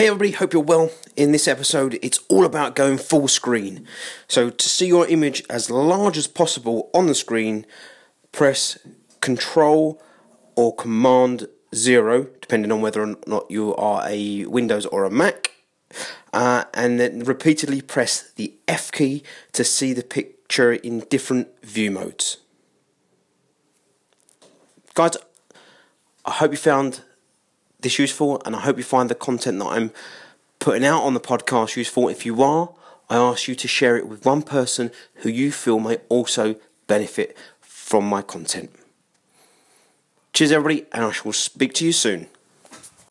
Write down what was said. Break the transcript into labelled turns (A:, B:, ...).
A: Hey everybody, hope you're well. In this episode, it's all about going full screen. So, to see your image as large as possible on the screen, press Control or Command 0, depending on whether or not you are a Windows or a Mac, uh, and then repeatedly press the F key to see the picture in different view modes. Guys, I hope you found this useful, and I hope you find the content that I'm putting out on the podcast useful. If you are, I ask you to share it with one person who you feel may also benefit from my content. Cheers, everybody, and I shall speak to you soon.